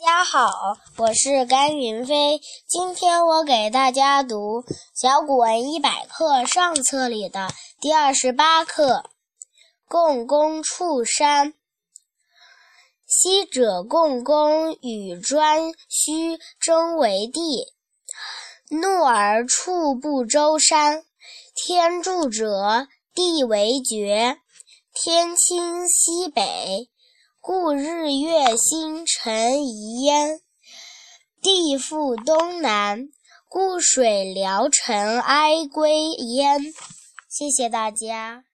大家好，我是甘云飞。今天我给大家读《小古文一百课》上册里的第二十八课《共工触山》。昔者共工与颛顼争为帝，怒而触不周山。天助者，地为绝。天倾西北。故日月星辰移焉，地复东南，故水潦成哀归焉。谢谢大家。